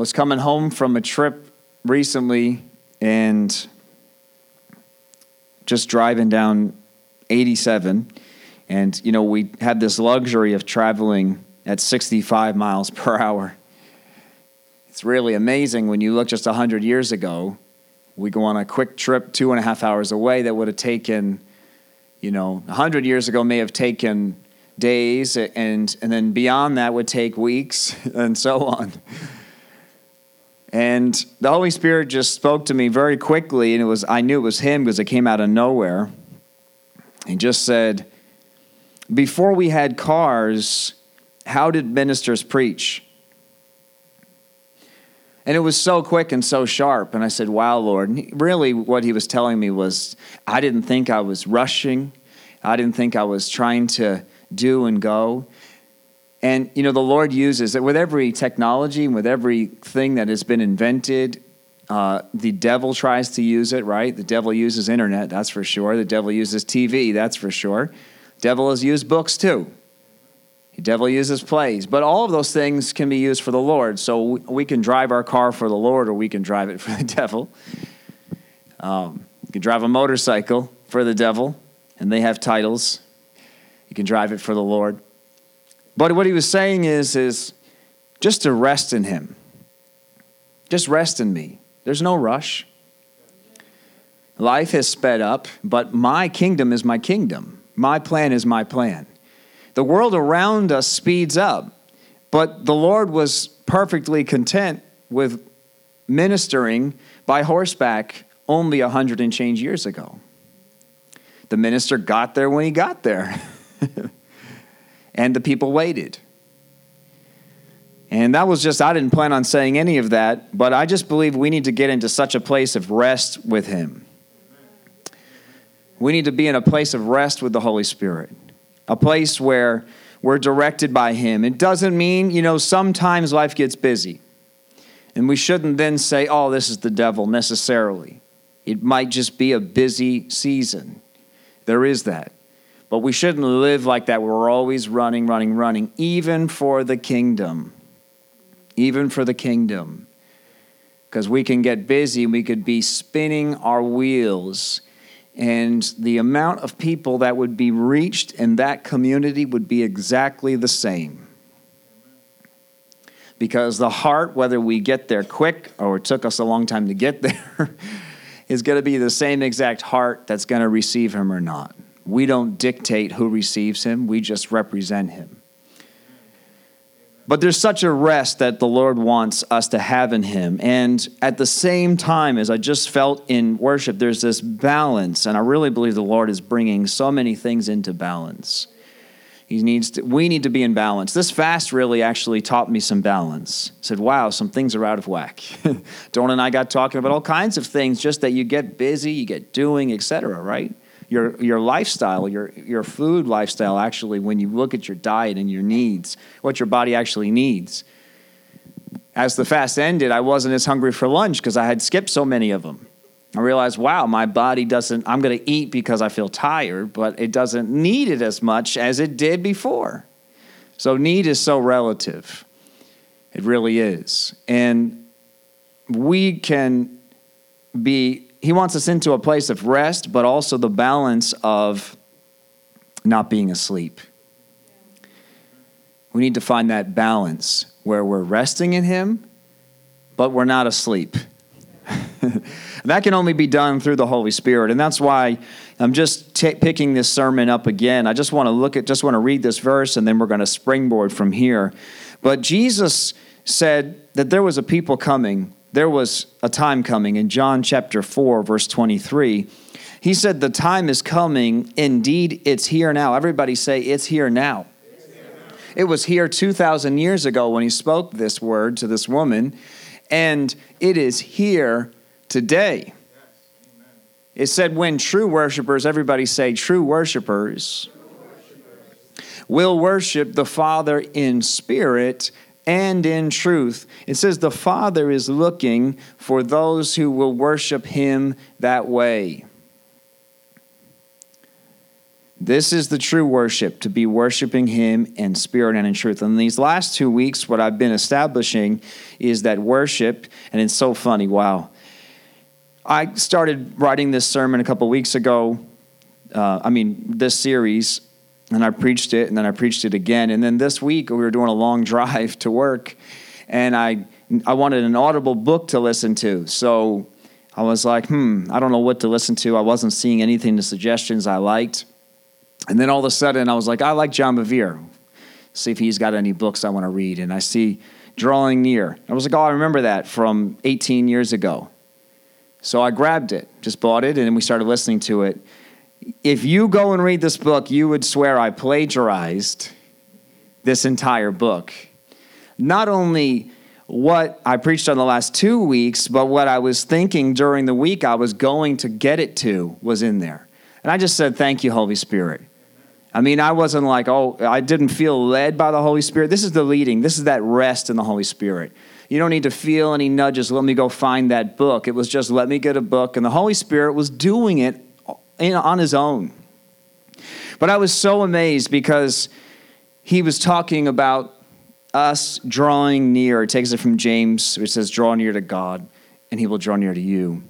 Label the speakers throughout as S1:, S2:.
S1: was coming home from a trip recently and just driving down 87 and you know we had this luxury of traveling at 65 miles per hour. It's really amazing when you look just 100 years ago we go on a quick trip two and a half hours away that would have taken you know 100 years ago may have taken days and and then beyond that would take weeks and so on and the Holy Spirit just spoke to me very quickly, and it was I knew it was him because it came out of nowhere. He just said, Before we had cars, how did ministers preach? And it was so quick and so sharp. And I said, Wow, Lord. And really, what he was telling me was, I didn't think I was rushing. I didn't think I was trying to do and go. And you know, the Lord uses it with every technology and with everything that has been invented. Uh, the devil tries to use it, right? The devil uses internet, that's for sure. The devil uses TV, that's for sure. devil has used books too. The devil uses plays, but all of those things can be used for the Lord. So we can drive our car for the Lord, or we can drive it for the devil. Um, you can drive a motorcycle for the devil, and they have titles. You can drive it for the Lord. But what he was saying is, is just to rest in him. Just rest in me. There's no rush. Life has sped up, but my kingdom is my kingdom. My plan is my plan. The world around us speeds up, but the Lord was perfectly content with ministering by horseback only a hundred and change years ago. The minister got there when he got there. and the people waited. And that was just, I didn't plan on saying any of that, but I just believe we need to get into such a place of rest with Him. We need to be in a place of rest with the Holy Spirit, a place where we're directed by Him. It doesn't mean, you know, sometimes life gets busy. And we shouldn't then say, oh, this is the devil necessarily. It might just be a busy season. There is that. But we shouldn't live like that. We're always running, running, running, even for the kingdom. Even for the kingdom. Because we can get busy, we could be spinning our wheels, and the amount of people that would be reached in that community would be exactly the same. Because the heart, whether we get there quick or it took us a long time to get there, is going to be the same exact heart that's going to receive him or not. We don't dictate who receives him, we just represent him. But there's such a rest that the Lord wants us to have in Him. And at the same time, as I just felt in worship, there's this balance. And I really believe the Lord is bringing so many things into balance. He needs to, we need to be in balance. This fast really actually taught me some balance. I said, wow, some things are out of whack. Dawn and I got talking about all kinds of things, just that you get busy, you get doing, etc. right? Your your lifestyle, your your food lifestyle actually when you look at your diet and your needs, what your body actually needs. As the fast ended, I wasn't as hungry for lunch because I had skipped so many of them. I realized, wow, my body doesn't I'm going to eat because I feel tired, but it doesn't need it as much as it did before. So need is so relative. It really is. And we can be he wants us into a place of rest, but also the balance of not being asleep. We need to find that balance where we're resting in Him, but we're not asleep. that can only be done through the Holy Spirit. And that's why I'm just t- picking this sermon up again. I just want to look at, just want to read this verse, and then we're going to springboard from here. But Jesus said that there was a people coming there was a time coming in John chapter 4, verse 23. He said, The time is coming. Indeed, it's here now. Everybody say, It's here now. It was here 2,000 years ago when he spoke this word to this woman, and it is here today. It said, When true worshipers, everybody say, True worshipers, will worship the Father in spirit and in truth. It says the Father is looking for those who will worship Him that way. This is the true worship, to be worshiping Him in spirit and in truth. And these last two weeks, what I've been establishing is that worship, and it's so funny, wow. I started writing this sermon a couple weeks ago. Uh, I mean, this series, and I preached it, and then I preached it again. And then this week, we were doing a long drive to work, and I, I wanted an audible book to listen to. So I was like, hmm, I don't know what to listen to. I wasn't seeing anything, the suggestions I liked. And then all of a sudden, I was like, I like John Bevere. See if he's got any books I want to read. And I see Drawing Near. I was like, oh, I remember that from 18 years ago. So I grabbed it, just bought it, and we started listening to it. If you go and read this book, you would swear I plagiarized this entire book. Not only what I preached on the last two weeks, but what I was thinking during the week I was going to get it to was in there. And I just said, Thank you, Holy Spirit. I mean, I wasn't like, oh, I didn't feel led by the Holy Spirit. This is the leading, this is that rest in the Holy Spirit. You don't need to feel any nudges. Let me go find that book. It was just, let me get a book. And the Holy Spirit was doing it on his own. But I was so amazed because he was talking about us drawing near. It takes it from James, which says, draw near to God, and he will draw near to you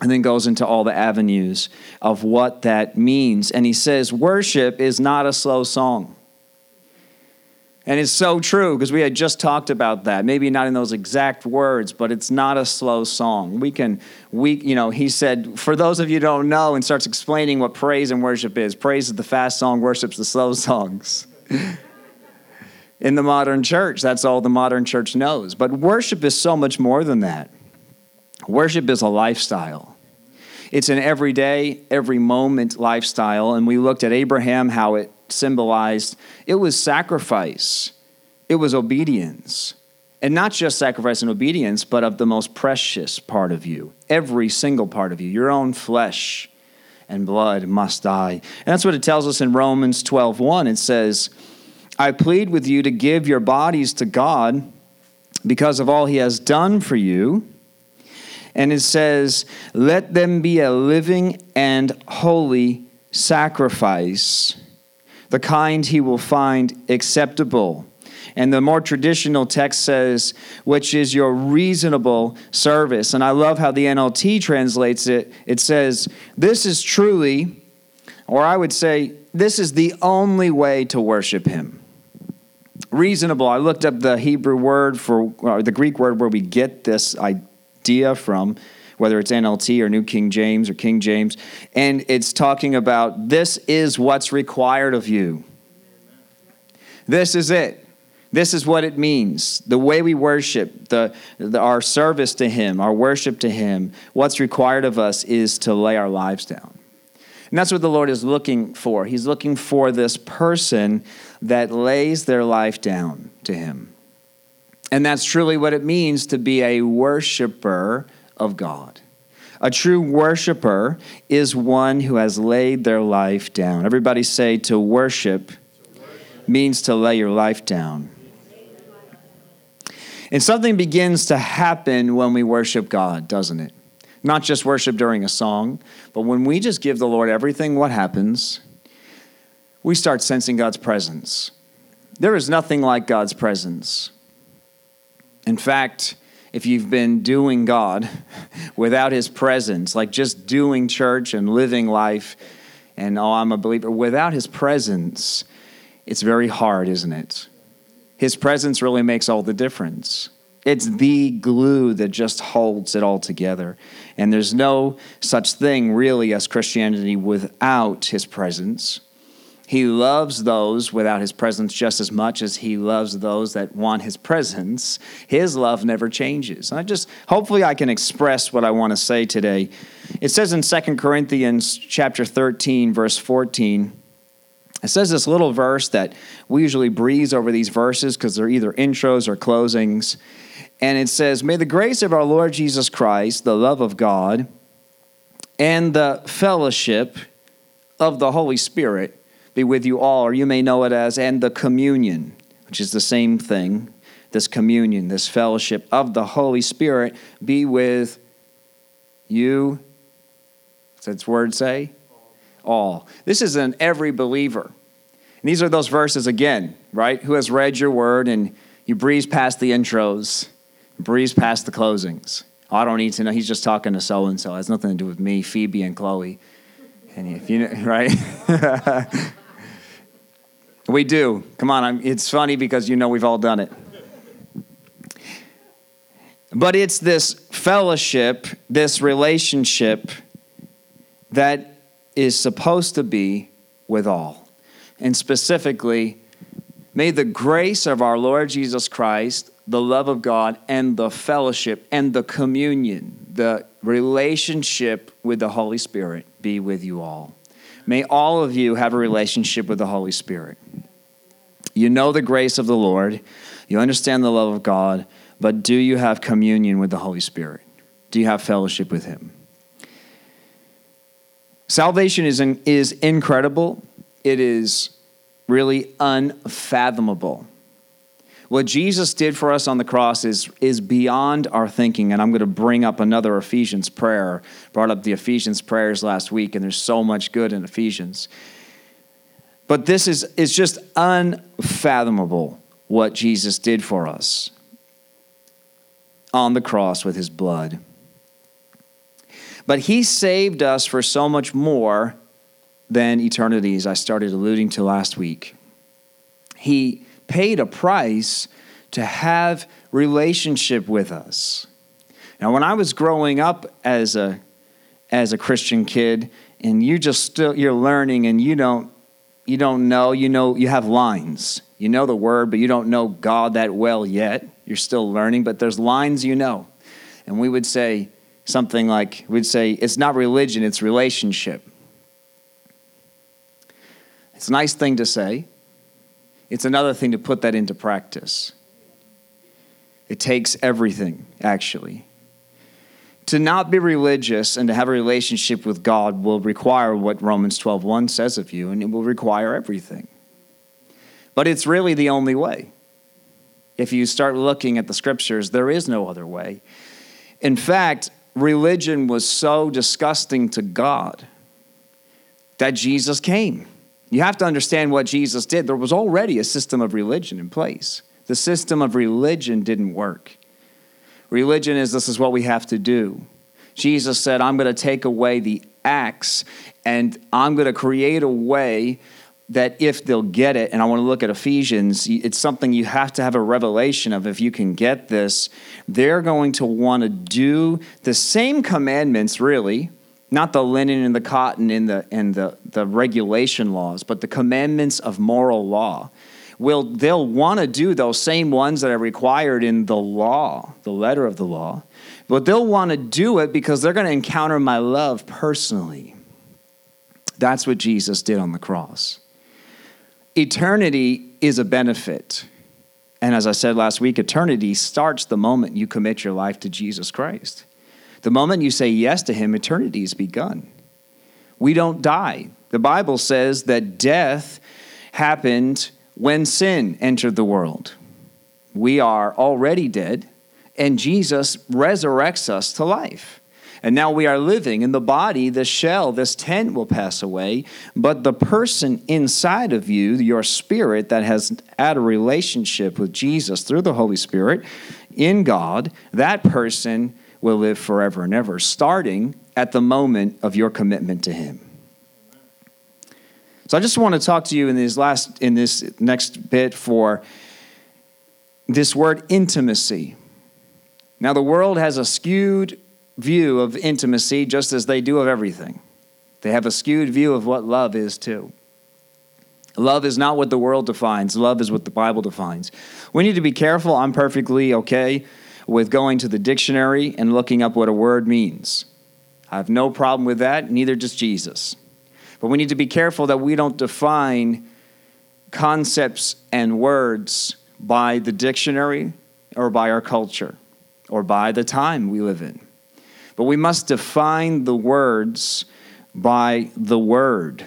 S1: and then goes into all the avenues of what that means. And he says, Worship is not a slow song. And it's so true because we had just talked about that. Maybe not in those exact words, but it's not a slow song. We can, we, you know, he said, for those of you don't know, and starts explaining what praise and worship is. Praise is the fast song, worship's the slow songs. in the modern church, that's all the modern church knows. But worship is so much more than that. Worship is a lifestyle. It's an everyday, every moment lifestyle. And we looked at Abraham, how it symbolized it was sacrifice, it was obedience. And not just sacrifice and obedience, but of the most precious part of you, every single part of you, your own flesh and blood must die. And that's what it tells us in Romans 12:1. It says, I plead with you to give your bodies to God because of all he has done for you and it says, Let them be a living and holy sacrifice, the kind he will find acceptable. And the more traditional text says, which is your reasonable service. And I love how the NLT translates it. It says, This is truly, or I would say, this is the only way to worship him. Reasonable. I looked up the Hebrew word for, or the Greek word where we get this idea idea from, whether it's NLT or New King James or King James, and it's talking about this is what's required of you. This is it. This is what it means. The way we worship, the, the, our service to Him, our worship to Him, what's required of us is to lay our lives down. And that's what the Lord is looking for. He's looking for this person that lays their life down to Him. And that's truly what it means to be a worshiper of God. A true worshiper is one who has laid their life down. Everybody say to worship means to lay your life down. And something begins to happen when we worship God, doesn't it? Not just worship during a song, but when we just give the Lord everything, what happens? We start sensing God's presence. There is nothing like God's presence. In fact, if you've been doing God without His presence, like just doing church and living life, and oh, I'm a believer, without His presence, it's very hard, isn't it? His presence really makes all the difference. It's the glue that just holds it all together. And there's no such thing really as Christianity without His presence. He loves those without his presence just as much as he loves those that want his presence. His love never changes. And I just hopefully I can express what I want to say today. It says in 2 Corinthians chapter 13 verse 14 it says this little verse that we usually breeze over these verses because they're either intros or closings. And it says, May the grace of our Lord Jesus Christ, the love of God, and the fellowship of the Holy Spirit be with you all, or you may know it as, and the communion, which is the same thing. This communion, this fellowship of the Holy Spirit be with you. What's its word say? all. This is an every believer. And these are those verses again, right? Who has read your word and you breeze past the intros, breeze past the closings. Oh, I don't need to know. He's just talking to so and so. It has nothing to do with me, Phoebe, and Chloe. And if you know, right, we do. Come on, I'm, it's funny because you know we've all done it. But it's this fellowship, this relationship that is supposed to be with all. And specifically, may the grace of our Lord Jesus Christ, the love of God, and the fellowship and the communion, the relationship with the Holy Spirit be with you all. May all of you have a relationship with the Holy Spirit. You know the grace of the Lord, you understand the love of God but do you have communion with the Holy Spirit? Do you have fellowship with Him? Salvation is, in, is incredible. It is really unfathomable. What Jesus did for us on the cross is, is beyond our thinking. And I'm going to bring up another Ephesians prayer. Brought up the Ephesians prayers last week, and there's so much good in Ephesians. But this is, is just unfathomable what Jesus did for us on the cross with his blood. But he saved us for so much more than eternity, as I started alluding to last week. He paid a price to have relationship with us. Now, when I was growing up as a as a Christian kid, and you just still you're learning, and you don't you don't know, you know you have lines. You know the word, but you don't know God that well yet. You're still learning, but there's lines you know. And we would say something like, we'd say, it's not religion, it's relationship. It's a nice thing to say. It's another thing to put that into practice. It takes everything, actually. To not be religious and to have a relationship with God will require what Romans 12:1 says of you, and it will require everything. But it's really the only way. If you start looking at the scriptures, there is no other way. In fact, religion was so disgusting to God that Jesus came. You have to understand what Jesus did. There was already a system of religion in place. The system of religion didn't work. Religion is this is what we have to do. Jesus said, I'm going to take away the acts and I'm going to create a way that if they'll get it, and I want to look at Ephesians, it's something you have to have a revelation of if you can get this. They're going to want to do the same commandments, really, not the linen and the cotton and the, and the, the regulation laws, but the commandments of moral law. Will they'll want to do those same ones that are required in the law, the letter of the law, but they'll want to do it because they're going to encounter my love personally. That's what Jesus did on the cross eternity is a benefit. And as I said last week, eternity starts the moment you commit your life to Jesus Christ. The moment you say yes to Him, eternity has begun. We don't die. The Bible says that death happened when sin entered the world. We are already dead, and Jesus resurrects us to life. And now we are living in the body, the shell, this tent will pass away, but the person inside of you, your spirit that has had a relationship with Jesus through the Holy Spirit in God, that person will live forever and ever, starting at the moment of your commitment to Him. So I just want to talk to you in this last in this next bit for this word intimacy. Now the world has a skewed view of intimacy just as they do of everything. They have a skewed view of what love is, too. Love is not what the world defines, love is what the Bible defines. We need to be careful. I'm perfectly okay with going to the dictionary and looking up what a word means. I have no problem with that, neither does Jesus. But we need to be careful that we don't define concepts and words by the dictionary or by our culture or by the time we live in. But we must define the words by the word.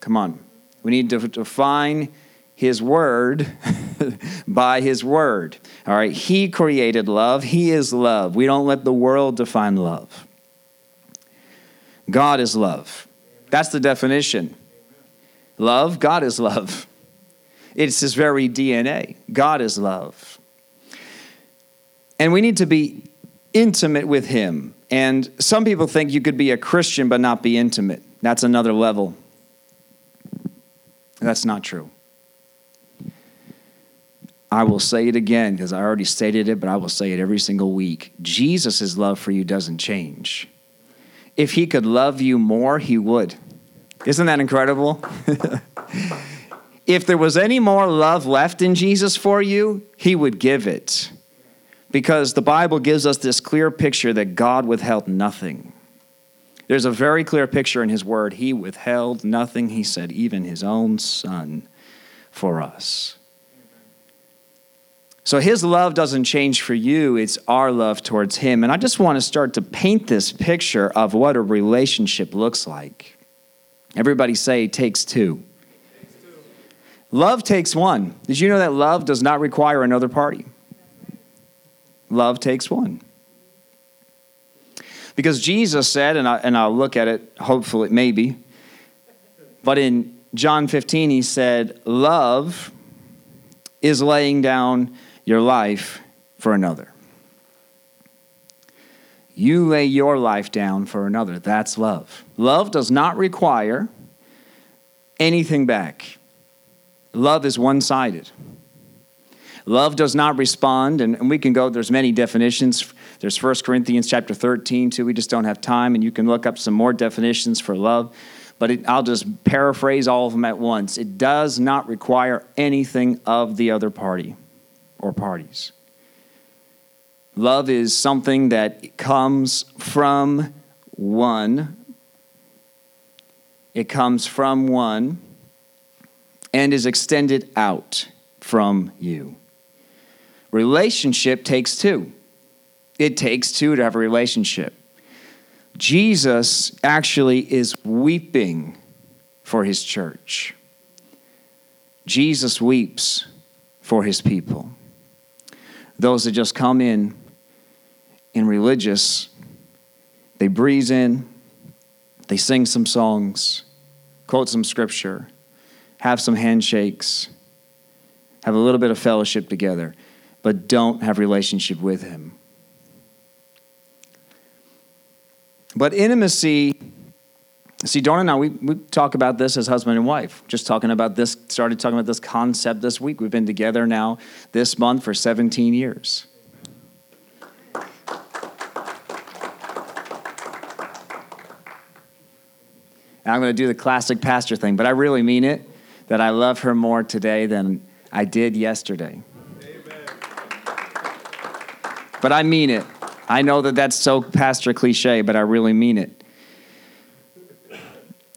S1: Come on. We need to define his word by his word. All right. He created love. He is love. We don't let the world define love. God is love. That's the definition. Love, God is love. It's his very DNA. God is love. And we need to be intimate with him. And some people think you could be a Christian but not be intimate. That's another level. That's not true. I will say it again because I already stated it, but I will say it every single week. Jesus' love for you doesn't change. If he could love you more, he would. Isn't that incredible? if there was any more love left in Jesus for you, he would give it. Because the Bible gives us this clear picture that God withheld nothing. There's a very clear picture in his word. He withheld nothing, he said, even his own son for us. So his love doesn't change for you, it's our love towards him. And I just want to start to paint this picture of what a relationship looks like. Everybody say, takes two. takes two. Love takes one. Did you know that love does not require another party? Love takes one. Because Jesus said, and, I, and I'll look at it, hopefully, maybe, but in John 15, he said, Love is laying down your life for another. You lay your life down for another. That's love. Love does not require anything back. Love is one sided. Love does not respond, and, and we can go, there's many definitions. There's 1 Corinthians chapter 13, too. We just don't have time, and you can look up some more definitions for love. But it, I'll just paraphrase all of them at once. It does not require anything of the other party or parties. Love is something that comes from one. It comes from one and is extended out from you. Relationship takes two. It takes two to have a relationship. Jesus actually is weeping for his church. Jesus weeps for his people those that just come in in religious, they breeze in, they sing some songs, quote some scripture, have some handshakes, have a little bit of fellowship together, but don't have relationship with him. But intimacy See, Donna and I, we, we talk about this as husband and wife. Just talking about this, started talking about this concept this week. We've been together now this month for 17 years. And I'm going to do the classic pastor thing, but I really mean it that I love her more today than I did yesterday. Amen. But I mean it. I know that that's so pastor cliche, but I really mean it.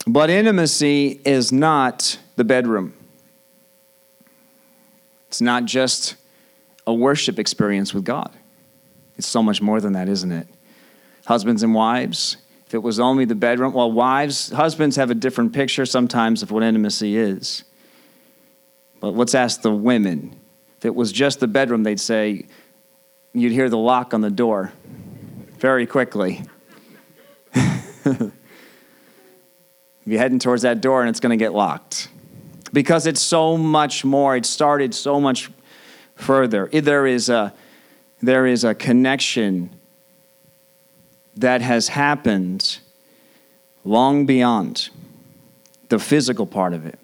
S1: But intimacy is not the bedroom. It's not just a worship experience with God. It's so much more than that, isn't it? Husbands and wives, if it was only the bedroom, well, wives, husbands have a different picture sometimes of what intimacy is. But let's ask the women. If it was just the bedroom, they'd say, you'd hear the lock on the door very quickly. You're heading towards that door and it's going to get locked. Because it's so much more, it started so much further. There is a, there is a connection that has happened long beyond the physical part of it.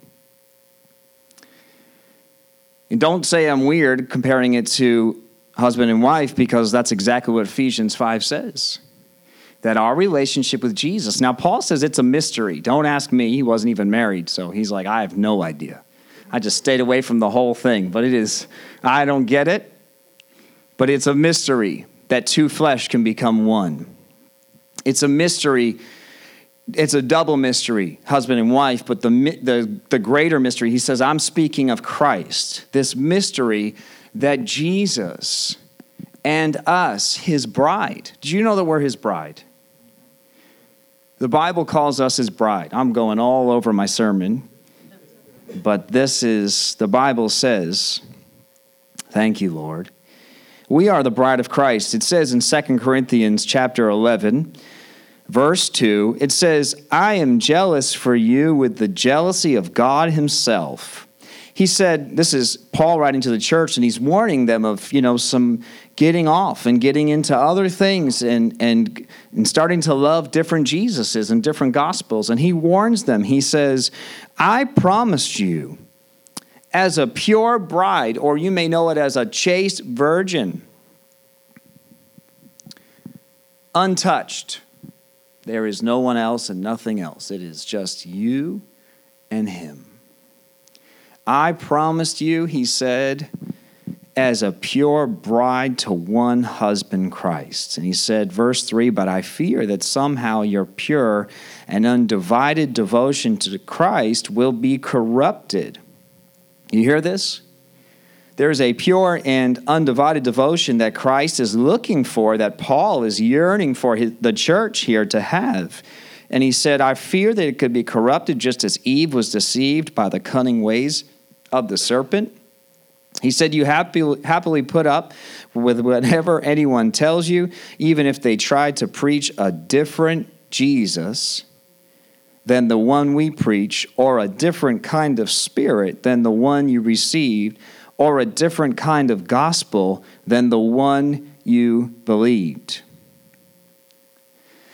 S1: And don't say I'm weird comparing it to husband and wife because that's exactly what Ephesians 5 says that our relationship with Jesus. Now, Paul says it's a mystery. Don't ask me. He wasn't even married. So he's like, I have no idea. I just stayed away from the whole thing. But it is, I don't get it. But it's a mystery that two flesh can become one. It's a mystery. It's a double mystery, husband and wife, but the, the, the greater mystery, he says, I'm speaking of Christ. This mystery that Jesus and us, his bride. Do you know that we're his bride? The Bible calls us his bride. I'm going all over my sermon, but this is, the Bible says, thank you, Lord. We are the bride of Christ. It says in 2 Corinthians chapter 11, verse 2, it says, I am jealous for you with the jealousy of God Himself. He said, this is Paul writing to the church, and he's warning them of, you know, some getting off and getting into other things and, and, and starting to love different Jesuses and different gospels. And he warns them, he says, I promised you as a pure bride, or you may know it as a chaste virgin, untouched. There is no one else and nothing else. It is just you and him. I promised you, he said, as a pure bride to one husband, Christ. And he said, verse 3 But I fear that somehow your pure and undivided devotion to Christ will be corrupted. You hear this? There is a pure and undivided devotion that Christ is looking for, that Paul is yearning for his, the church here to have. And he said, I fear that it could be corrupted just as Eve was deceived by the cunning ways of the serpent. He said, You happily, happily put up with whatever anyone tells you, even if they try to preach a different Jesus than the one we preach, or a different kind of spirit than the one you received, or a different kind of gospel than the one you believed.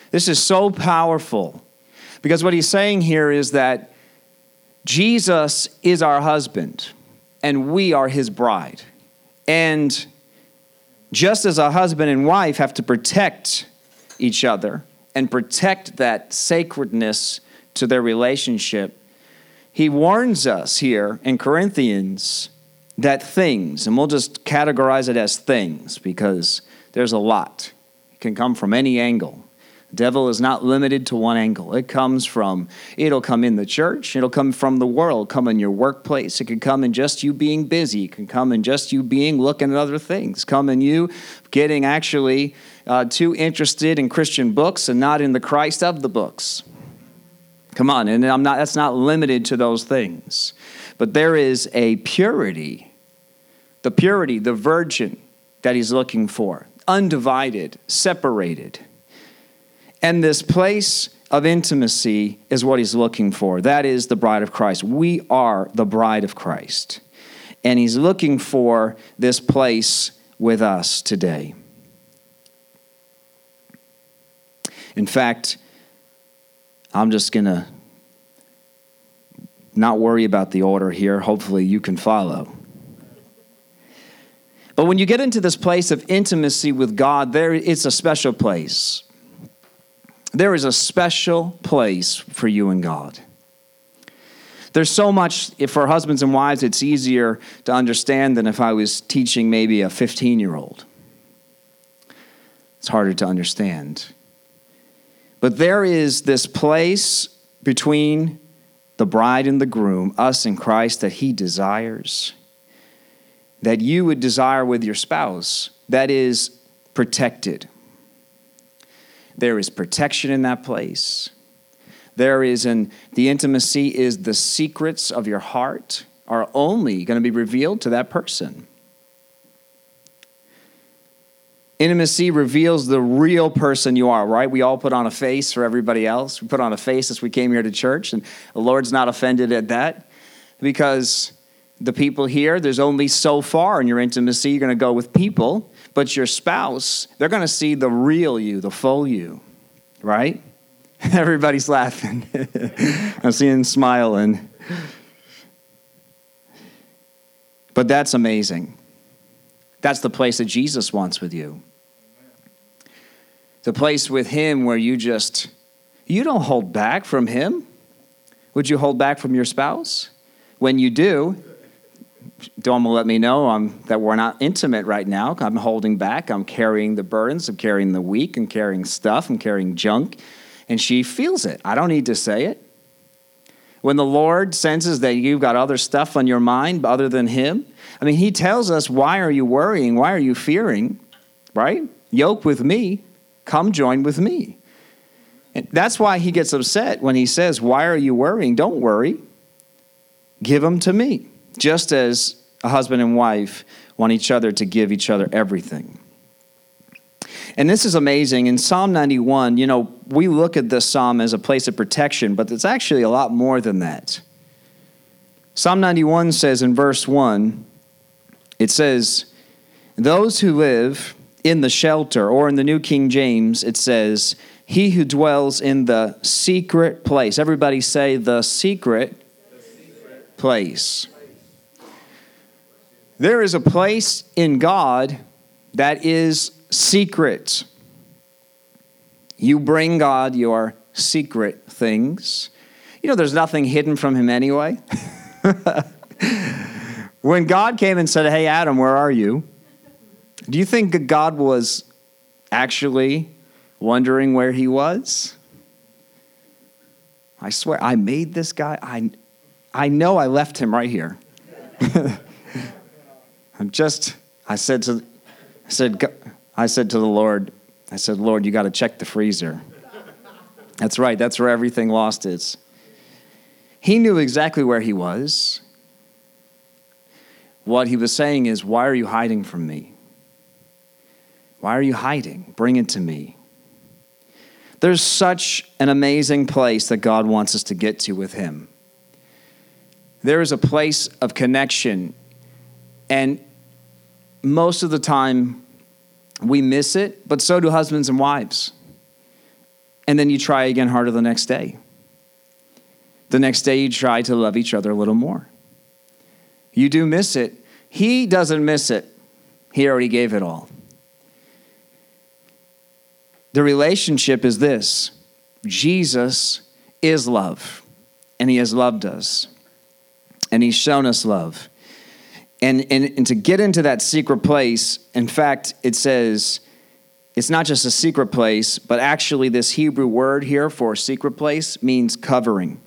S1: This is so powerful because what he's saying here is that Jesus is our husband and we are his bride. And just as a husband and wife have to protect each other and protect that sacredness to their relationship, he warns us here in Corinthians that things, and we'll just categorize it as things because there's a lot, it can come from any angle. Devil is not limited to one angle. It comes from, it'll come in the church, it'll come from the world, come in your workplace, it can come in just you being busy, it can come in just you being looking at other things, come in you getting actually uh, too interested in Christian books and not in the Christ of the books. Come on, and I'm not, that's not limited to those things. But there is a purity, the purity, the virgin that he's looking for, undivided, separated and this place of intimacy is what he's looking for. That is the bride of Christ. We are the bride of Christ. And he's looking for this place with us today. In fact, I'm just going to not worry about the order here. Hopefully, you can follow. But when you get into this place of intimacy with God, there it's a special place there is a special place for you and God. There's so much, for husbands and wives, it's easier to understand than if I was teaching maybe a 15 year old. It's harder to understand. But there is this place between the bride and the groom, us and Christ, that He desires, that you would desire with your spouse, that is protected. There is protection in that place. There is an the intimacy is the secrets of your heart are only going to be revealed to that person. Intimacy reveals the real person you are, right? We all put on a face for everybody else. We put on a face as we came here to church, and the Lord's not offended at that because the people here, there's only so far in your intimacy you're going to go with people. But your spouse, they're going to see the real you, the full you, right? Everybody's laughing. I'm seeing smiling. But that's amazing. That's the place that Jesus wants with you. The place with Him where you just, you don't hold back from Him. Would you hold back from your spouse? When you do, Dom will let me know um, that we're not intimate right now. I'm holding back. I'm carrying the burdens. I'm carrying the weak. I'm carrying stuff. I'm carrying junk. And she feels it. I don't need to say it. When the Lord senses that you've got other stuff on your mind other than Him, I mean, He tells us, Why are you worrying? Why are you fearing? Right? Yoke with me. Come join with me. And that's why He gets upset when He says, Why are you worrying? Don't worry. Give them to me just as a husband and wife want each other to give each other everything. And this is amazing. In Psalm 91, you know, we look at this psalm as a place of protection, but it's actually a lot more than that. Psalm 91 says in verse 1, it says, Those who live in the shelter, or in the New King James, it says, He who dwells in the secret place. Everybody say, the secret, the secret place. There is a place in God that is secret. You bring God your secret things. You know, there's nothing hidden from Him anyway. when God came and said, Hey, Adam, where are you? Do you think that God was actually wondering where he was? I swear, I made this guy. I, I know I left him right here. I'm just, I said to, I said, I said to the Lord, I said, Lord, you got to check the freezer. That's right, that's where everything lost is. He knew exactly where he was. What he was saying is, Why are you hiding from me? Why are you hiding? Bring it to me. There's such an amazing place that God wants us to get to with Him. There is a place of connection, and most of the time we miss it, but so do husbands and wives. And then you try again harder the next day. The next day you try to love each other a little more. You do miss it. He doesn't miss it, He already gave it all. The relationship is this Jesus is love, and He has loved us, and He's shown us love. And, and, and to get into that secret place, in fact, it says it's not just a secret place, but actually, this Hebrew word here for secret place means covering.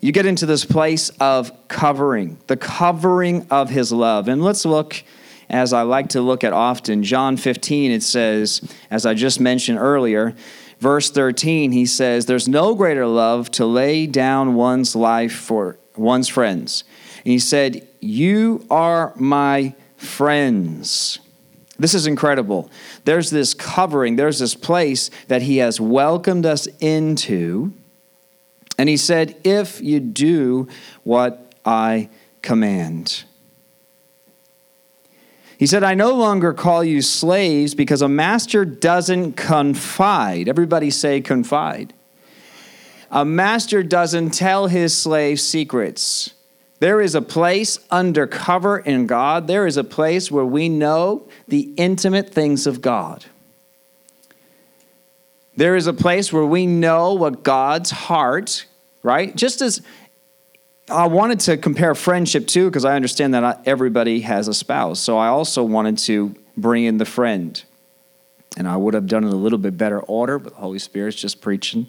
S1: You get into this place of covering, the covering of His love. And let's look as I like to look at often. John 15, it says, as I just mentioned earlier, verse 13, he says, There's no greater love to lay down one's life for one's friends. He said, You are my friends. This is incredible. There's this covering, there's this place that he has welcomed us into. And he said, If you do what I command. He said, I no longer call you slaves because a master doesn't confide. Everybody say confide. A master doesn't tell his slave secrets. There is a place under cover in God. There is a place where we know the intimate things of God. There is a place where we know what God's heart, right? Just as I wanted to compare friendship too, because I understand that not everybody has a spouse. So I also wanted to bring in the friend. And I would have done it a little bit better order, but the Holy Spirit's just preaching.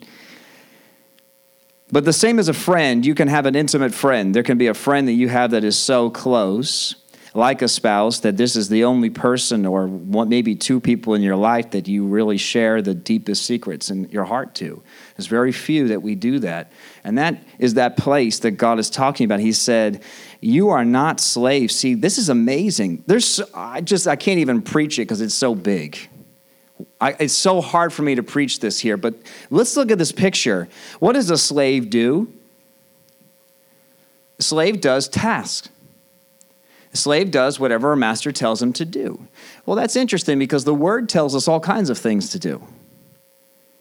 S1: But the same as a friend, you can have an intimate friend. There can be a friend that you have that is so close, like a spouse, that this is the only person or one, maybe two people in your life that you really share the deepest secrets in your heart to. There's very few that we do that. And that is that place that God is talking about. He said, You are not slaves. See, this is amazing. There's, I just, I can't even preach it because it's so big. I, it's so hard for me to preach this here, but let's look at this picture. What does a slave do? A slave does tasks. A slave does whatever a master tells him to do. Well, that's interesting because the word tells us all kinds of things to do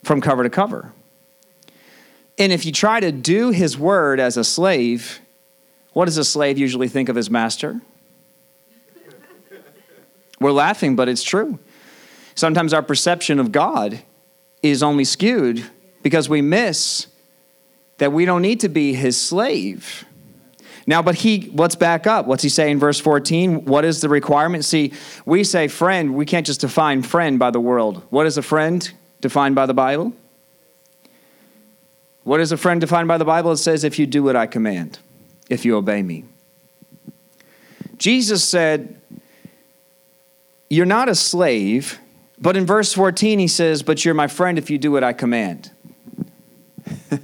S1: from cover to cover. And if you try to do his word as a slave, what does a slave usually think of his master? We're laughing, but it's true. Sometimes our perception of God is only skewed because we miss that we don't need to be his slave. Now, but he, let's back up. What's he say in verse 14? What is the requirement? See, we say friend, we can't just define friend by the world. What is a friend defined by the Bible? What is a friend defined by the Bible? It says, if you do what I command, if you obey me. Jesus said, You're not a slave, but in verse 14, he says, But you're my friend if you do what I command.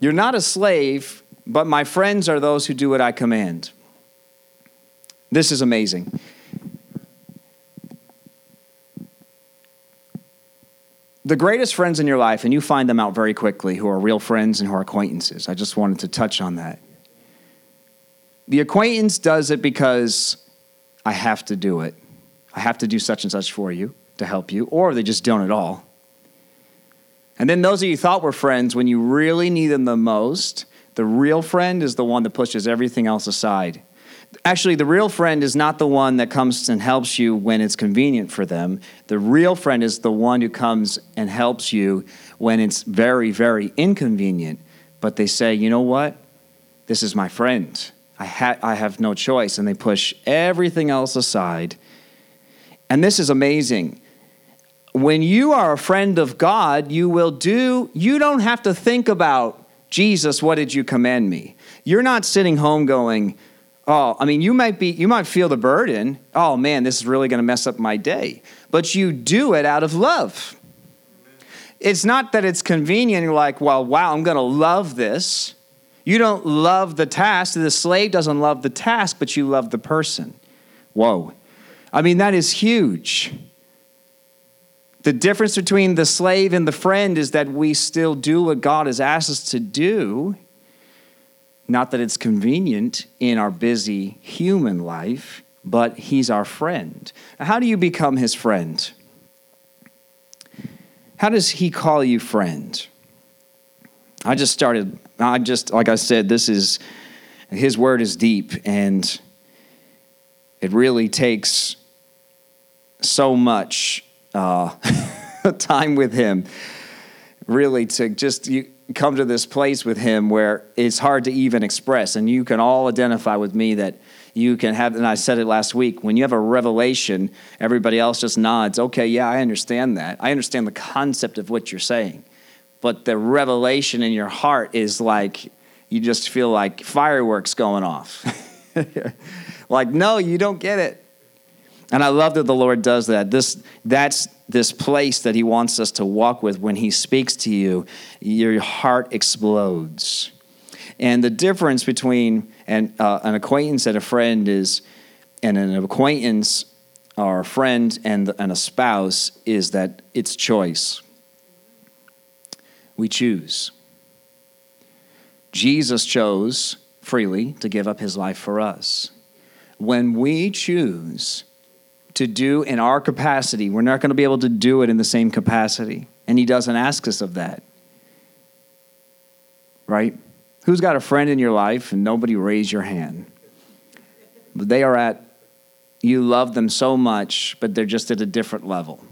S1: you're not a slave, but my friends are those who do what I command. This is amazing. The greatest friends in your life, and you find them out very quickly, who are real friends and who are acquaintances. I just wanted to touch on that. The acquaintance does it because I have to do it. I have to do such and such for you to help you, or they just don't at all. And then those of you thought were friends, when you really need them the most, the real friend is the one that pushes everything else aside Actually, the real friend is not the one that comes and helps you when it's convenient for them. The real friend is the one who comes and helps you when it's very, very inconvenient. But they say, you know what? This is my friend. I, ha- I have no choice. And they push everything else aside. And this is amazing. When you are a friend of God, you will do, you don't have to think about, Jesus, what did you command me? You're not sitting home going, Oh, I mean, you might be, you might feel the burden. Oh man, this is really going to mess up my day. But you do it out of love. It's not that it's convenient. You're like, well, wow, I'm going to love this. You don't love the task. The slave doesn't love the task, but you love the person. Whoa. I mean, that is huge. The difference between the slave and the friend is that we still do what God has asked us to do not that it's convenient in our busy human life, but He's our friend. How do you become His friend? How does He call you friend? I just started, I just, like I said, this is, His word is deep and it really takes so much uh, time with Him, really, to just, you, come to this place with him where it's hard to even express. And you can all identify with me that you can have, and I said it last week, when you have a revelation, everybody else just nods. Okay, yeah, I understand that. I understand the concept of what you're saying. But the revelation in your heart is like, you just feel like fireworks going off. like, no, you don't get it. And I love that the Lord does that. This, that's this place that He wants us to walk with. When He speaks to you, your heart explodes. And the difference between an, uh, an acquaintance and a friend is, and an acquaintance or a friend and, and a spouse is that it's choice. We choose. Jesus chose freely to give up his life for us. When we choose to do in our capacity. We're not going to be able to do it in the same capacity. And He doesn't ask us of that. Right? Who's got a friend in your life and nobody raise your hand? But they are at, you love them so much, but they're just at a different level.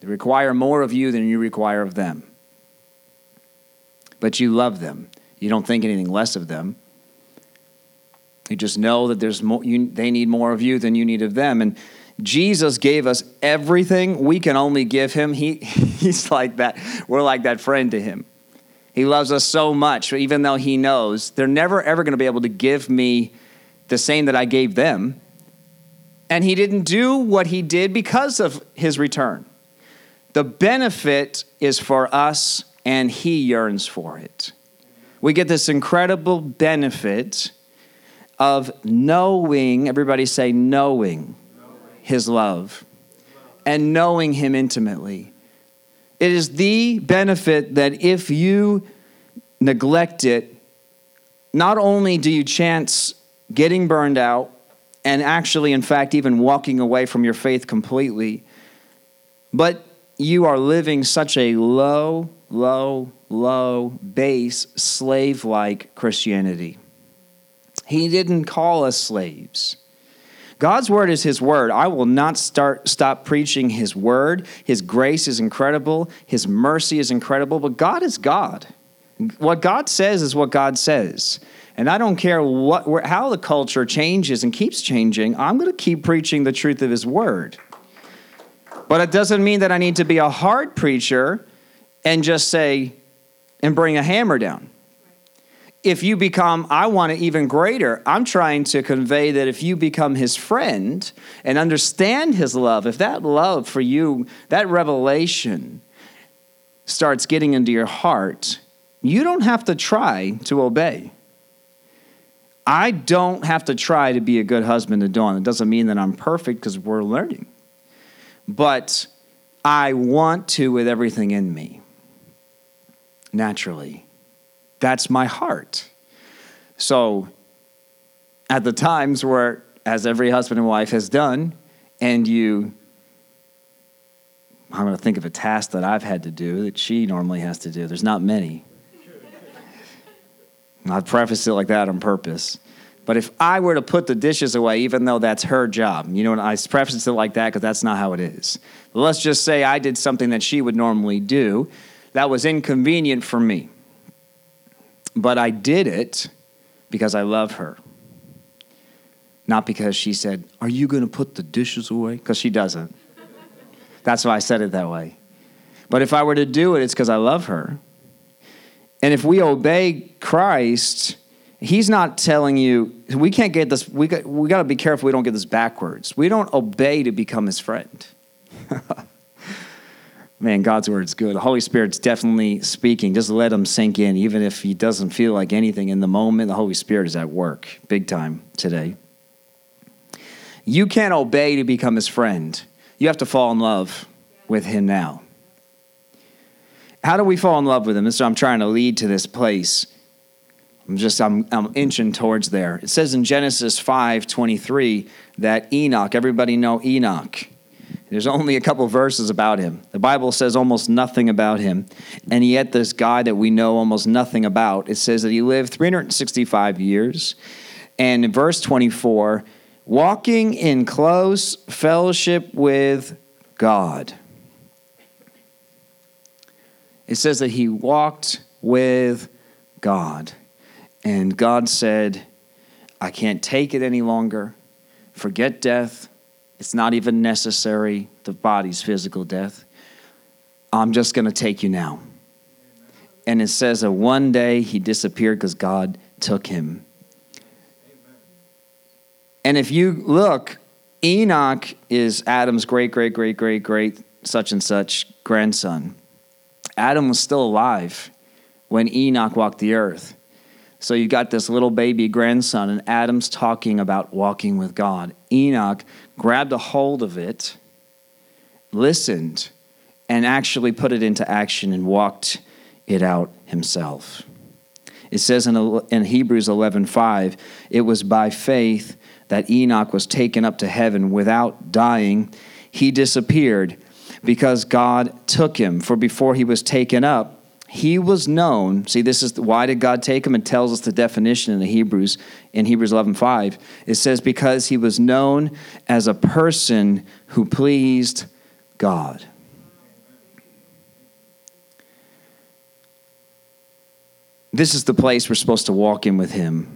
S1: They require more of you than you require of them. But you love them. You don't think anything less of them. You just know that there's more, you, they need more of you than you need of them. And Jesus gave us everything we can only give him. He, he's like that. We're like that friend to him. He loves us so much, even though he knows they're never ever going to be able to give me the same that I gave them. And he didn't do what he did because of his return. The benefit is for us, and he yearns for it. We get this incredible benefit of knowing, everybody say, knowing his love and knowing him intimately. It is the benefit that if you neglect it, not only do you chance getting burned out and actually, in fact, even walking away from your faith completely, but you are living such a low, low, low base, slave like Christianity. He didn't call us slaves. God's word is his word. I will not start stop preaching his word. His grace is incredible, his mercy is incredible, but God is God. What God says is what God says. And I don't care what how the culture changes and keeps changing. I'm going to keep preaching the truth of his word. But it doesn't mean that I need to be a hard preacher and just say and bring a hammer down if you become, I want it even greater. I'm trying to convey that if you become his friend and understand his love, if that love for you, that revelation starts getting into your heart, you don't have to try to obey. I don't have to try to be a good husband to Dawn. It doesn't mean that I'm perfect because we're learning. But I want to with everything in me. Naturally. That's my heart. So, at the times where, as every husband and wife has done, and you, I'm going to think of a task that I've had to do that she normally has to do. There's not many. I preface it like that on purpose. But if I were to put the dishes away, even though that's her job, you know, and I preface it like that because that's not how it is. But let's just say I did something that she would normally do that was inconvenient for me. But I did it because I love her. Not because she said, Are you going to put the dishes away? Because she doesn't. That's why I said it that way. But if I were to do it, it's because I love her. And if we obey Christ, He's not telling you, we can't get this, we got, we got to be careful we don't get this backwards. We don't obey to become His friend. Man, God's word is good. The Holy Spirit's definitely speaking. Just let him sink in. Even if he doesn't feel like anything in the moment, the Holy Spirit is at work big time today. You can't obey to become his friend. You have to fall in love with him now. How do we fall in love with him? And so I'm trying to lead to this place. I'm just I'm, I'm inching towards there. It says in Genesis 5:23 that Enoch, everybody know Enoch. There's only a couple verses about him. The Bible says almost nothing about him. And yet this guy that we know almost nothing about, it says that he lived 365 years. And in verse 24, walking in close fellowship with God. It says that he walked with God. And God said, I can't take it any longer. Forget death. It's not even necessary, the body's physical death. I'm just going to take you now. And it says that one day he disappeared because God took him. And if you look, Enoch is Adam's great, great, great, great, great, such and such grandson. Adam was still alive when Enoch walked the earth. So you got this little baby grandson, and Adam's talking about walking with God. Enoch grabbed a hold of it, listened, and actually put it into action and walked it out himself. It says in, in Hebrews 11:5, it was by faith that Enoch was taken up to heaven without dying. He disappeared because God took him. For before he was taken up, he was known see this is why did god take him and tells us the definition in the hebrews in hebrews 11.5 it says because he was known as a person who pleased god this is the place we're supposed to walk in with him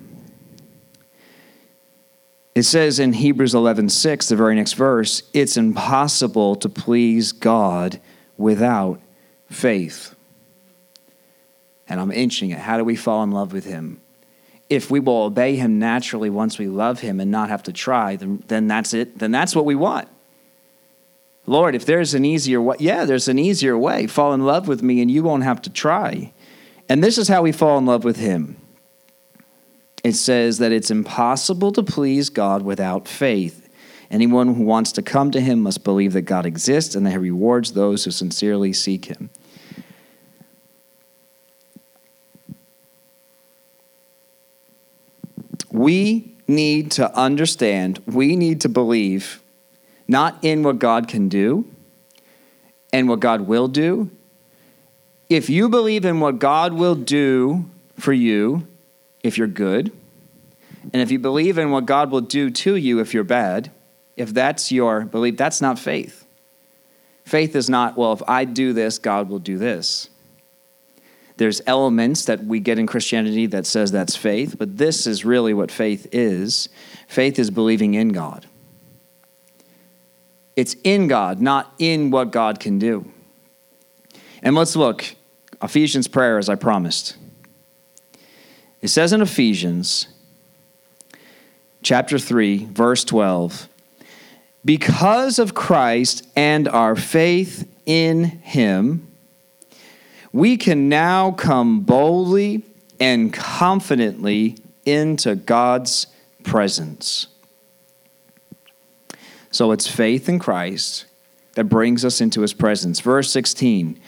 S1: it says in hebrews 11.6 the very next verse it's impossible to please god without faith and I'm inching it. How do we fall in love with Him? If we will obey Him naturally once we love Him and not have to try, then, then that's it. Then that's what we want. Lord, if there's an easier way, yeah, there's an easier way. Fall in love with me and you won't have to try. And this is how we fall in love with Him. It says that it's impossible to please God without faith. Anyone who wants to come to Him must believe that God exists and that He rewards those who sincerely seek Him. We need to understand, we need to believe not in what God can do and what God will do. If you believe in what God will do for you if you're good, and if you believe in what God will do to you if you're bad, if that's your belief, that's not faith. Faith is not, well, if I do this, God will do this. There's elements that we get in Christianity that says that's faith, but this is really what faith is. Faith is believing in God. It's in God, not in what God can do. And let's look. Ephesians prayer, as I promised. It says in Ephesians chapter 3, verse 12, because of Christ and our faith in him, we can now come boldly and confidently into God's presence. So it's faith in Christ, that brings us into his presence. Verse 16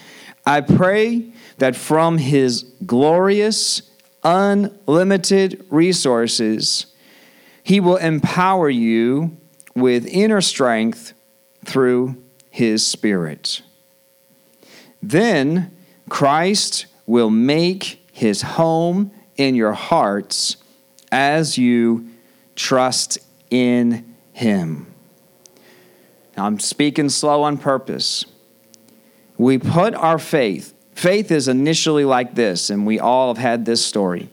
S1: I pray that from his glorious, unlimited resources, he will empower you with inner strength through his Spirit. Then Christ will make his home in your hearts as you trust in him. Now, I'm speaking slow on purpose. We put our faith, faith is initially like this, and we all have had this story.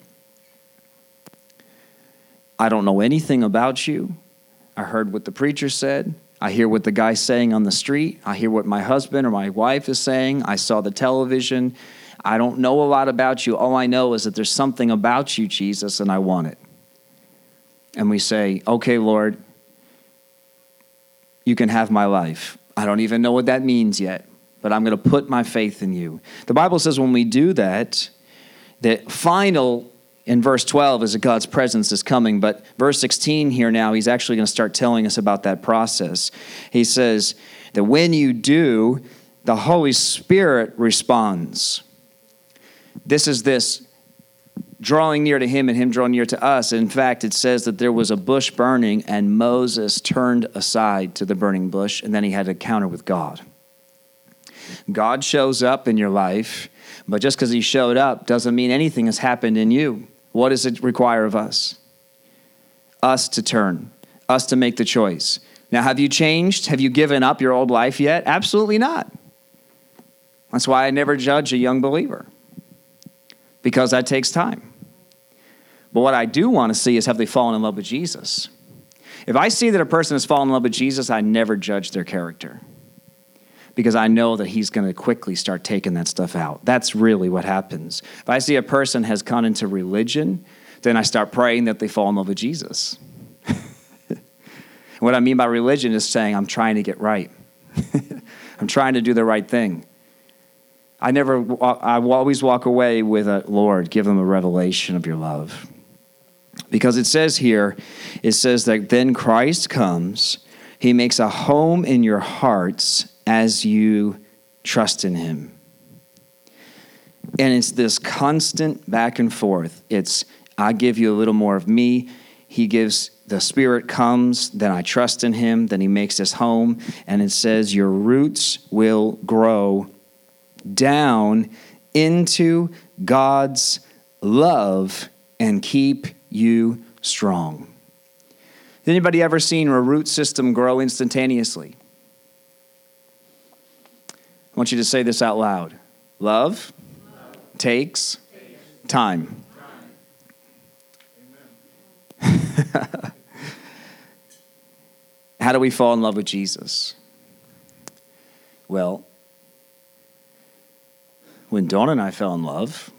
S1: I don't know anything about you. I heard what the preacher said. I hear what the guy's saying on the street. I hear what my husband or my wife is saying. I saw the television. I don't know a lot about you. All I know is that there's something about you, Jesus, and I want it. And we say, Okay, Lord, you can have my life. I don't even know what that means yet, but I'm going to put my faith in you. The Bible says when we do that, the final in verse 12 is that God's presence is coming, but verse 16 here now, he's actually going to start telling us about that process. He says that when you do, the Holy Spirit responds. This is this drawing near to him and him drawing near to us. In fact, it says that there was a bush burning and Moses turned aside to the burning bush and then he had an encounter with God. God shows up in your life, but just because he showed up doesn't mean anything has happened in you. What does it require of us? Us to turn, us to make the choice. Now, have you changed? Have you given up your old life yet? Absolutely not. That's why I never judge a young believer, because that takes time. But what I do want to see is have they fallen in love with Jesus? If I see that a person has fallen in love with Jesus, I never judge their character because I know that he's going to quickly start taking that stuff out. That's really what happens. If I see a person has gone into religion, then I start praying that they fall in love with Jesus. what I mean by religion is saying, I'm trying to get right. I'm trying to do the right thing. I never, I always walk away with a Lord, give them a revelation of your love. Because it says here, it says that then Christ comes, he makes a home in your hearts as you trust in him. And it's this constant back and forth. It's, I give you a little more of me. He gives, the Spirit comes, then I trust in him, then he makes his home. And it says, Your roots will grow down into God's love and keep you strong. Has Anybody ever seen a root system grow instantaneously? Want you to say this out loud. Love, Love. takes, takes time. time. How do we fall in love with Jesus? Well, when Dawn and I fell in love,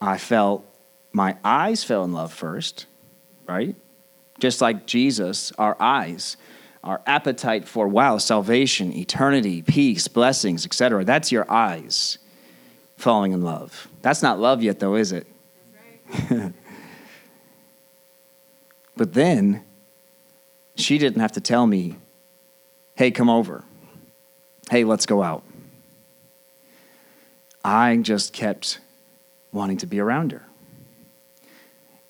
S1: I felt my eyes fell in love first, right? Just like Jesus, our eyes, our appetite for wow, salvation, eternity, peace, blessings, etc. That's your eyes falling in love. That's not love yet, though, is it? But then she didn't have to tell me, hey, come over. Hey, let's go out. I just kept wanting to be around her.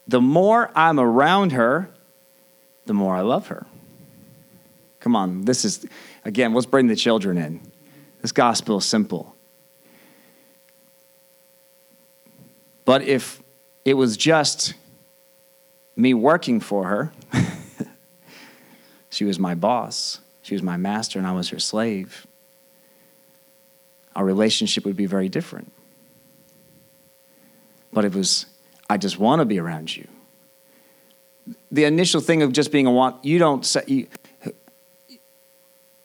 S1: The more I'm around her, the more I love her. Come on, this is, again, let's bring the children in. This gospel is simple. But if it was just me working for her, she was my boss, she was my master, and I was her slave, our relationship would be very different. But it was, I just want to be around you. The initial thing of just being a want, you don't say, you,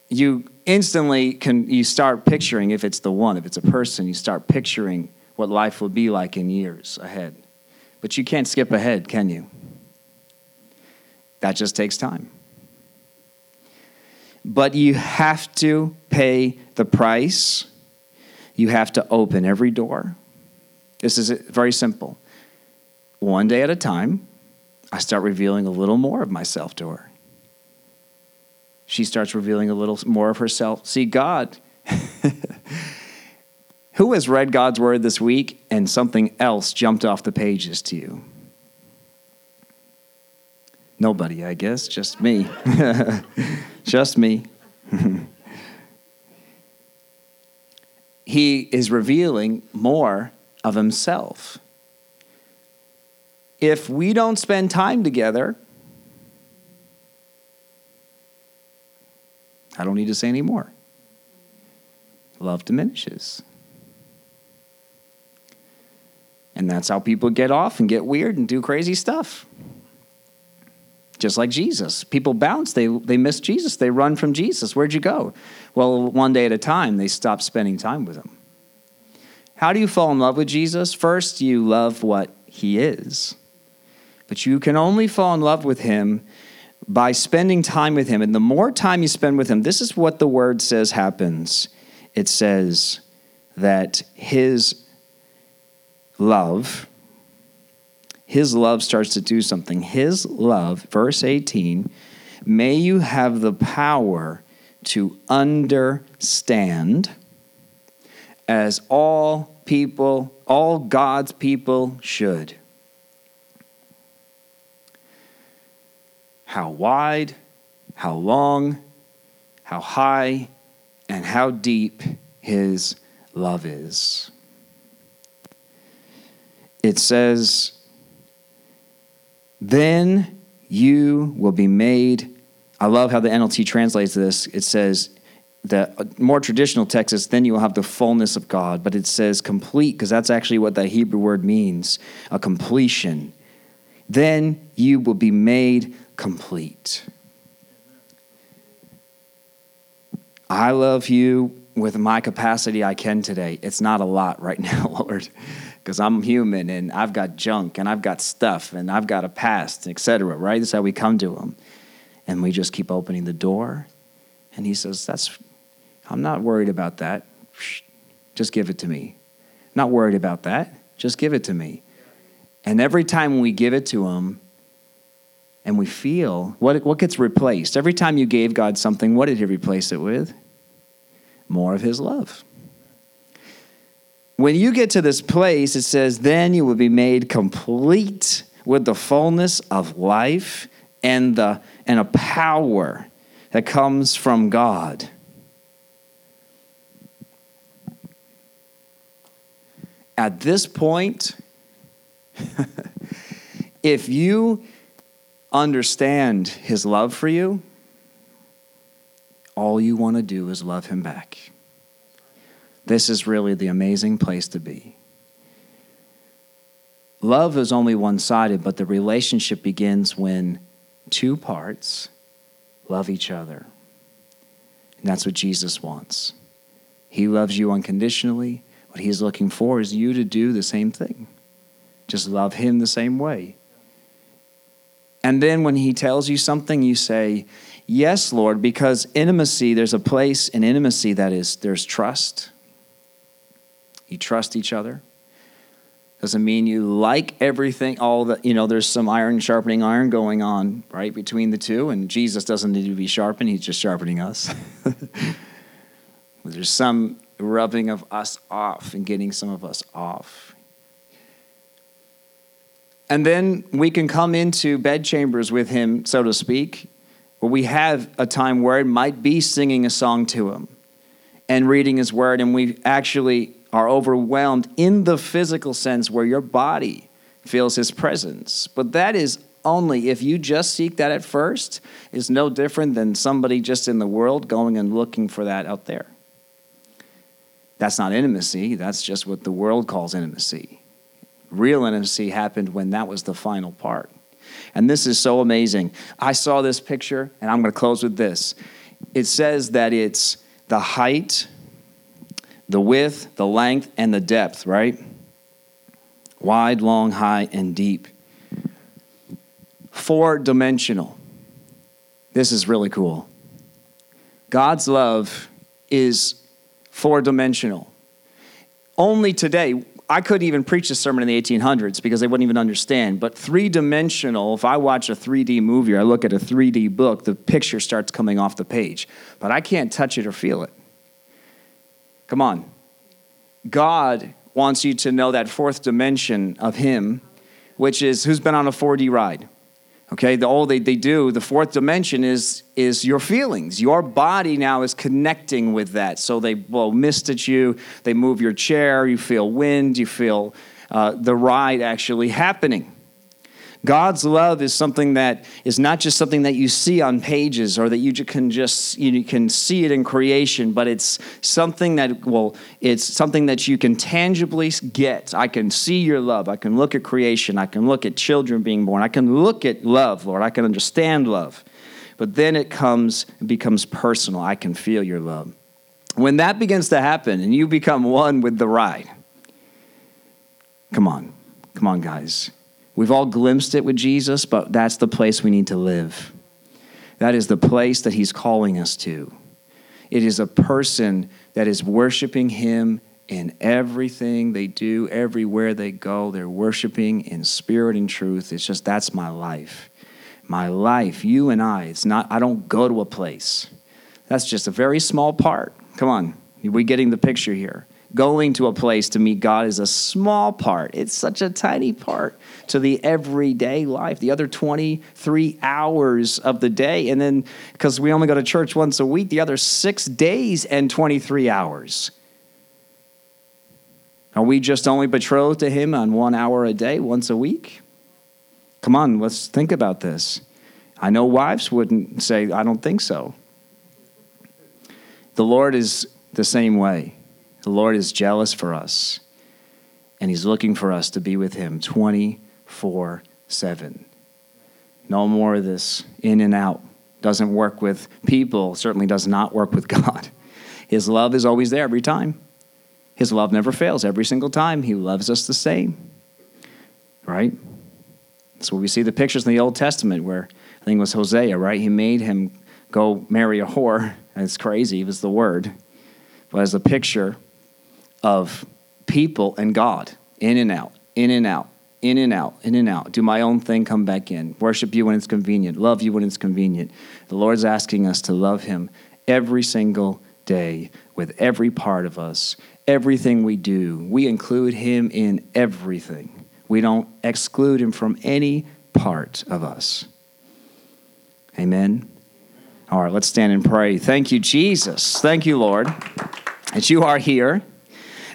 S1: you instantly can you start picturing if it's the one if it's a person you start picturing what life will be like in years ahead. But you can't skip ahead can you? That just takes time. But you have to pay the price. You have to open every door. This is very simple. One day at a time i start revealing a little more of myself to her she starts revealing a little more of herself. See, God, who has read God's word this week and something else jumped off the pages to you? Nobody, I guess, just me. just me. he is revealing more of himself. If we don't spend time together, I don't need to say any more. Love diminishes. And that's how people get off and get weird and do crazy stuff. Just like Jesus. People bounce, they, they miss Jesus, they run from Jesus. Where'd you go? Well, one day at a time, they stop spending time with him. How do you fall in love with Jesus? First, you love what he is. But you can only fall in love with him by spending time with him. And the more time you spend with him, this is what the word says happens. It says that his love, his love starts to do something. His love, verse 18, may you have the power to understand as all people, all God's people should. How wide, how long, how high, and how deep his love is. It says, Then you will be made. I love how the NLT translates this. It says, the more traditional text is then you will have the fullness of God, but it says complete because that's actually what the Hebrew word means a completion. Then you will be made complete. I love you with my capacity I can today. It's not a lot right now, Lord, because I'm human and I've got junk and I've got stuff and I've got a past, etc. Right? That's how we come to Him. And we just keep opening the door. And He says, That's I'm not worried about that. Just give it to me. Not worried about that. Just give it to me. And every time we give it to Him and we feel, what, what gets replaced? Every time you gave God something, what did He replace it with? More of His love. When you get to this place, it says, then you will be made complete with the fullness of life and, the, and a power that comes from God. at this point, if you understand his love for you, all you want to do is love him back. This is really the amazing place to be. Love is only one sided, but the relationship begins when two parts love each other. And that's what Jesus wants. He loves you unconditionally, what he's looking for is you to do the same thing. Just love him the same way. And then when he tells you something, you say, Yes, Lord, because intimacy, there's a place in intimacy that is, there's trust. You trust each other. Doesn't mean you like everything, all the, you know, there's some iron sharpening iron going on, right, between the two, and Jesus doesn't need to be sharpened, he's just sharpening us. there's some rubbing of us off and getting some of us off. And then we can come into bedchambers with him, so to speak, where we have a time where it might be singing a song to him and reading his word, and we actually are overwhelmed in the physical sense where your body feels his presence. But that is only if you just seek that at first is no different than somebody just in the world going and looking for that out there. That's not intimacy, that's just what the world calls intimacy. Real intimacy happened when that was the final part. And this is so amazing. I saw this picture, and I'm going to close with this. It says that it's the height, the width, the length, and the depth, right? Wide, long, high, and deep. Four dimensional. This is really cool. God's love is four dimensional. Only today, I couldn't even preach a sermon in the 1800s because they wouldn't even understand. But three dimensional, if I watch a 3D movie or I look at a 3D book, the picture starts coming off the page. But I can't touch it or feel it. Come on. God wants you to know that fourth dimension of Him, which is who's been on a 4D ride? Okay, the, all they, they do, the fourth dimension is, is your feelings. Your body now is connecting with that. So they blow mist at you, they move your chair, you feel wind, you feel uh, the ride actually happening. God's love is something that is not just something that you see on pages or that you can just you can see it in creation, but it's something that well, it's something that you can tangibly get. I can see your love. I can look at creation. I can look at children being born. I can look at love, Lord. I can understand love. But then it comes it becomes personal. I can feel your love. When that begins to happen and you become one with the ride. Come on. Come on, guys We've all glimpsed it with Jesus, but that's the place we need to live. That is the place that He's calling us to. It is a person that is worshiping Him in everything they do, everywhere they go. They're worshiping in spirit and truth. It's just that's my life. My life, you and I, it's not, I don't go to a place. That's just a very small part. Come on, we're getting the picture here going to a place to meet God is a small part. It's such a tiny part to the everyday life, the other 23 hours of the day. And then, because we only go to church once a week, the other six days and 23 hours. Are we just only betrothed to Him on one hour a day, once a week? Come on, let's think about this. I know wives wouldn't say, I don't think so. The Lord is the same way. The Lord is jealous for us, and He's looking for us to be with Him 24 7. No more of this in and out. Doesn't work with people, certainly does not work with God. His love is always there every time. His love never fails every single time. He loves us the same. Right? So we see the pictures in the Old Testament where I think it was Hosea, right? He made him go marry a whore. It's crazy, it was the word. But as a picture of people and God, in and out, in and out, in and out, in and out. Do my own thing, come back in. Worship you when it's convenient, love you when it's convenient. The Lord's asking us to love Him every single day with every part of us, everything we do. We include Him in everything. We don't exclude Him from any part of us. Amen. All right, let's stand and pray. Thank you, Jesus. Thank you, Lord, that you are here.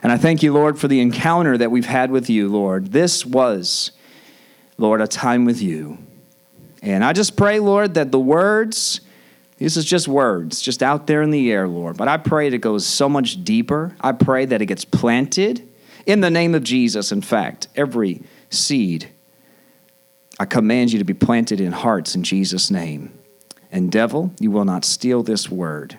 S1: And I thank you, Lord, for the encounter that we've had with you, Lord. This was, Lord, a time with you. And I just pray, Lord, that the words, this is just words, just out there in the air, Lord. But I pray that it goes so much deeper. I pray that it gets planted in the name of Jesus. In fact, every seed, I command you to be planted in hearts in Jesus' name. And devil, you will not steal this word.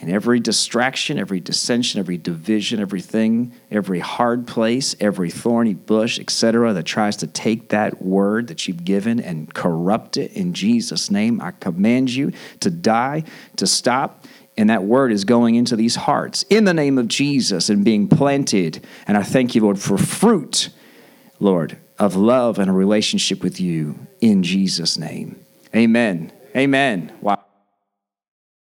S1: And every distraction, every dissension, every division, everything, every hard place, every thorny bush, etc., that tries to take that word that you've given and corrupt it in Jesus' name, I command you to die, to stop. And that word is going into these hearts in the name of Jesus and being planted. And I thank you, Lord, for fruit, Lord, of love and a relationship with you in Jesus' name. Amen. Amen. Wow.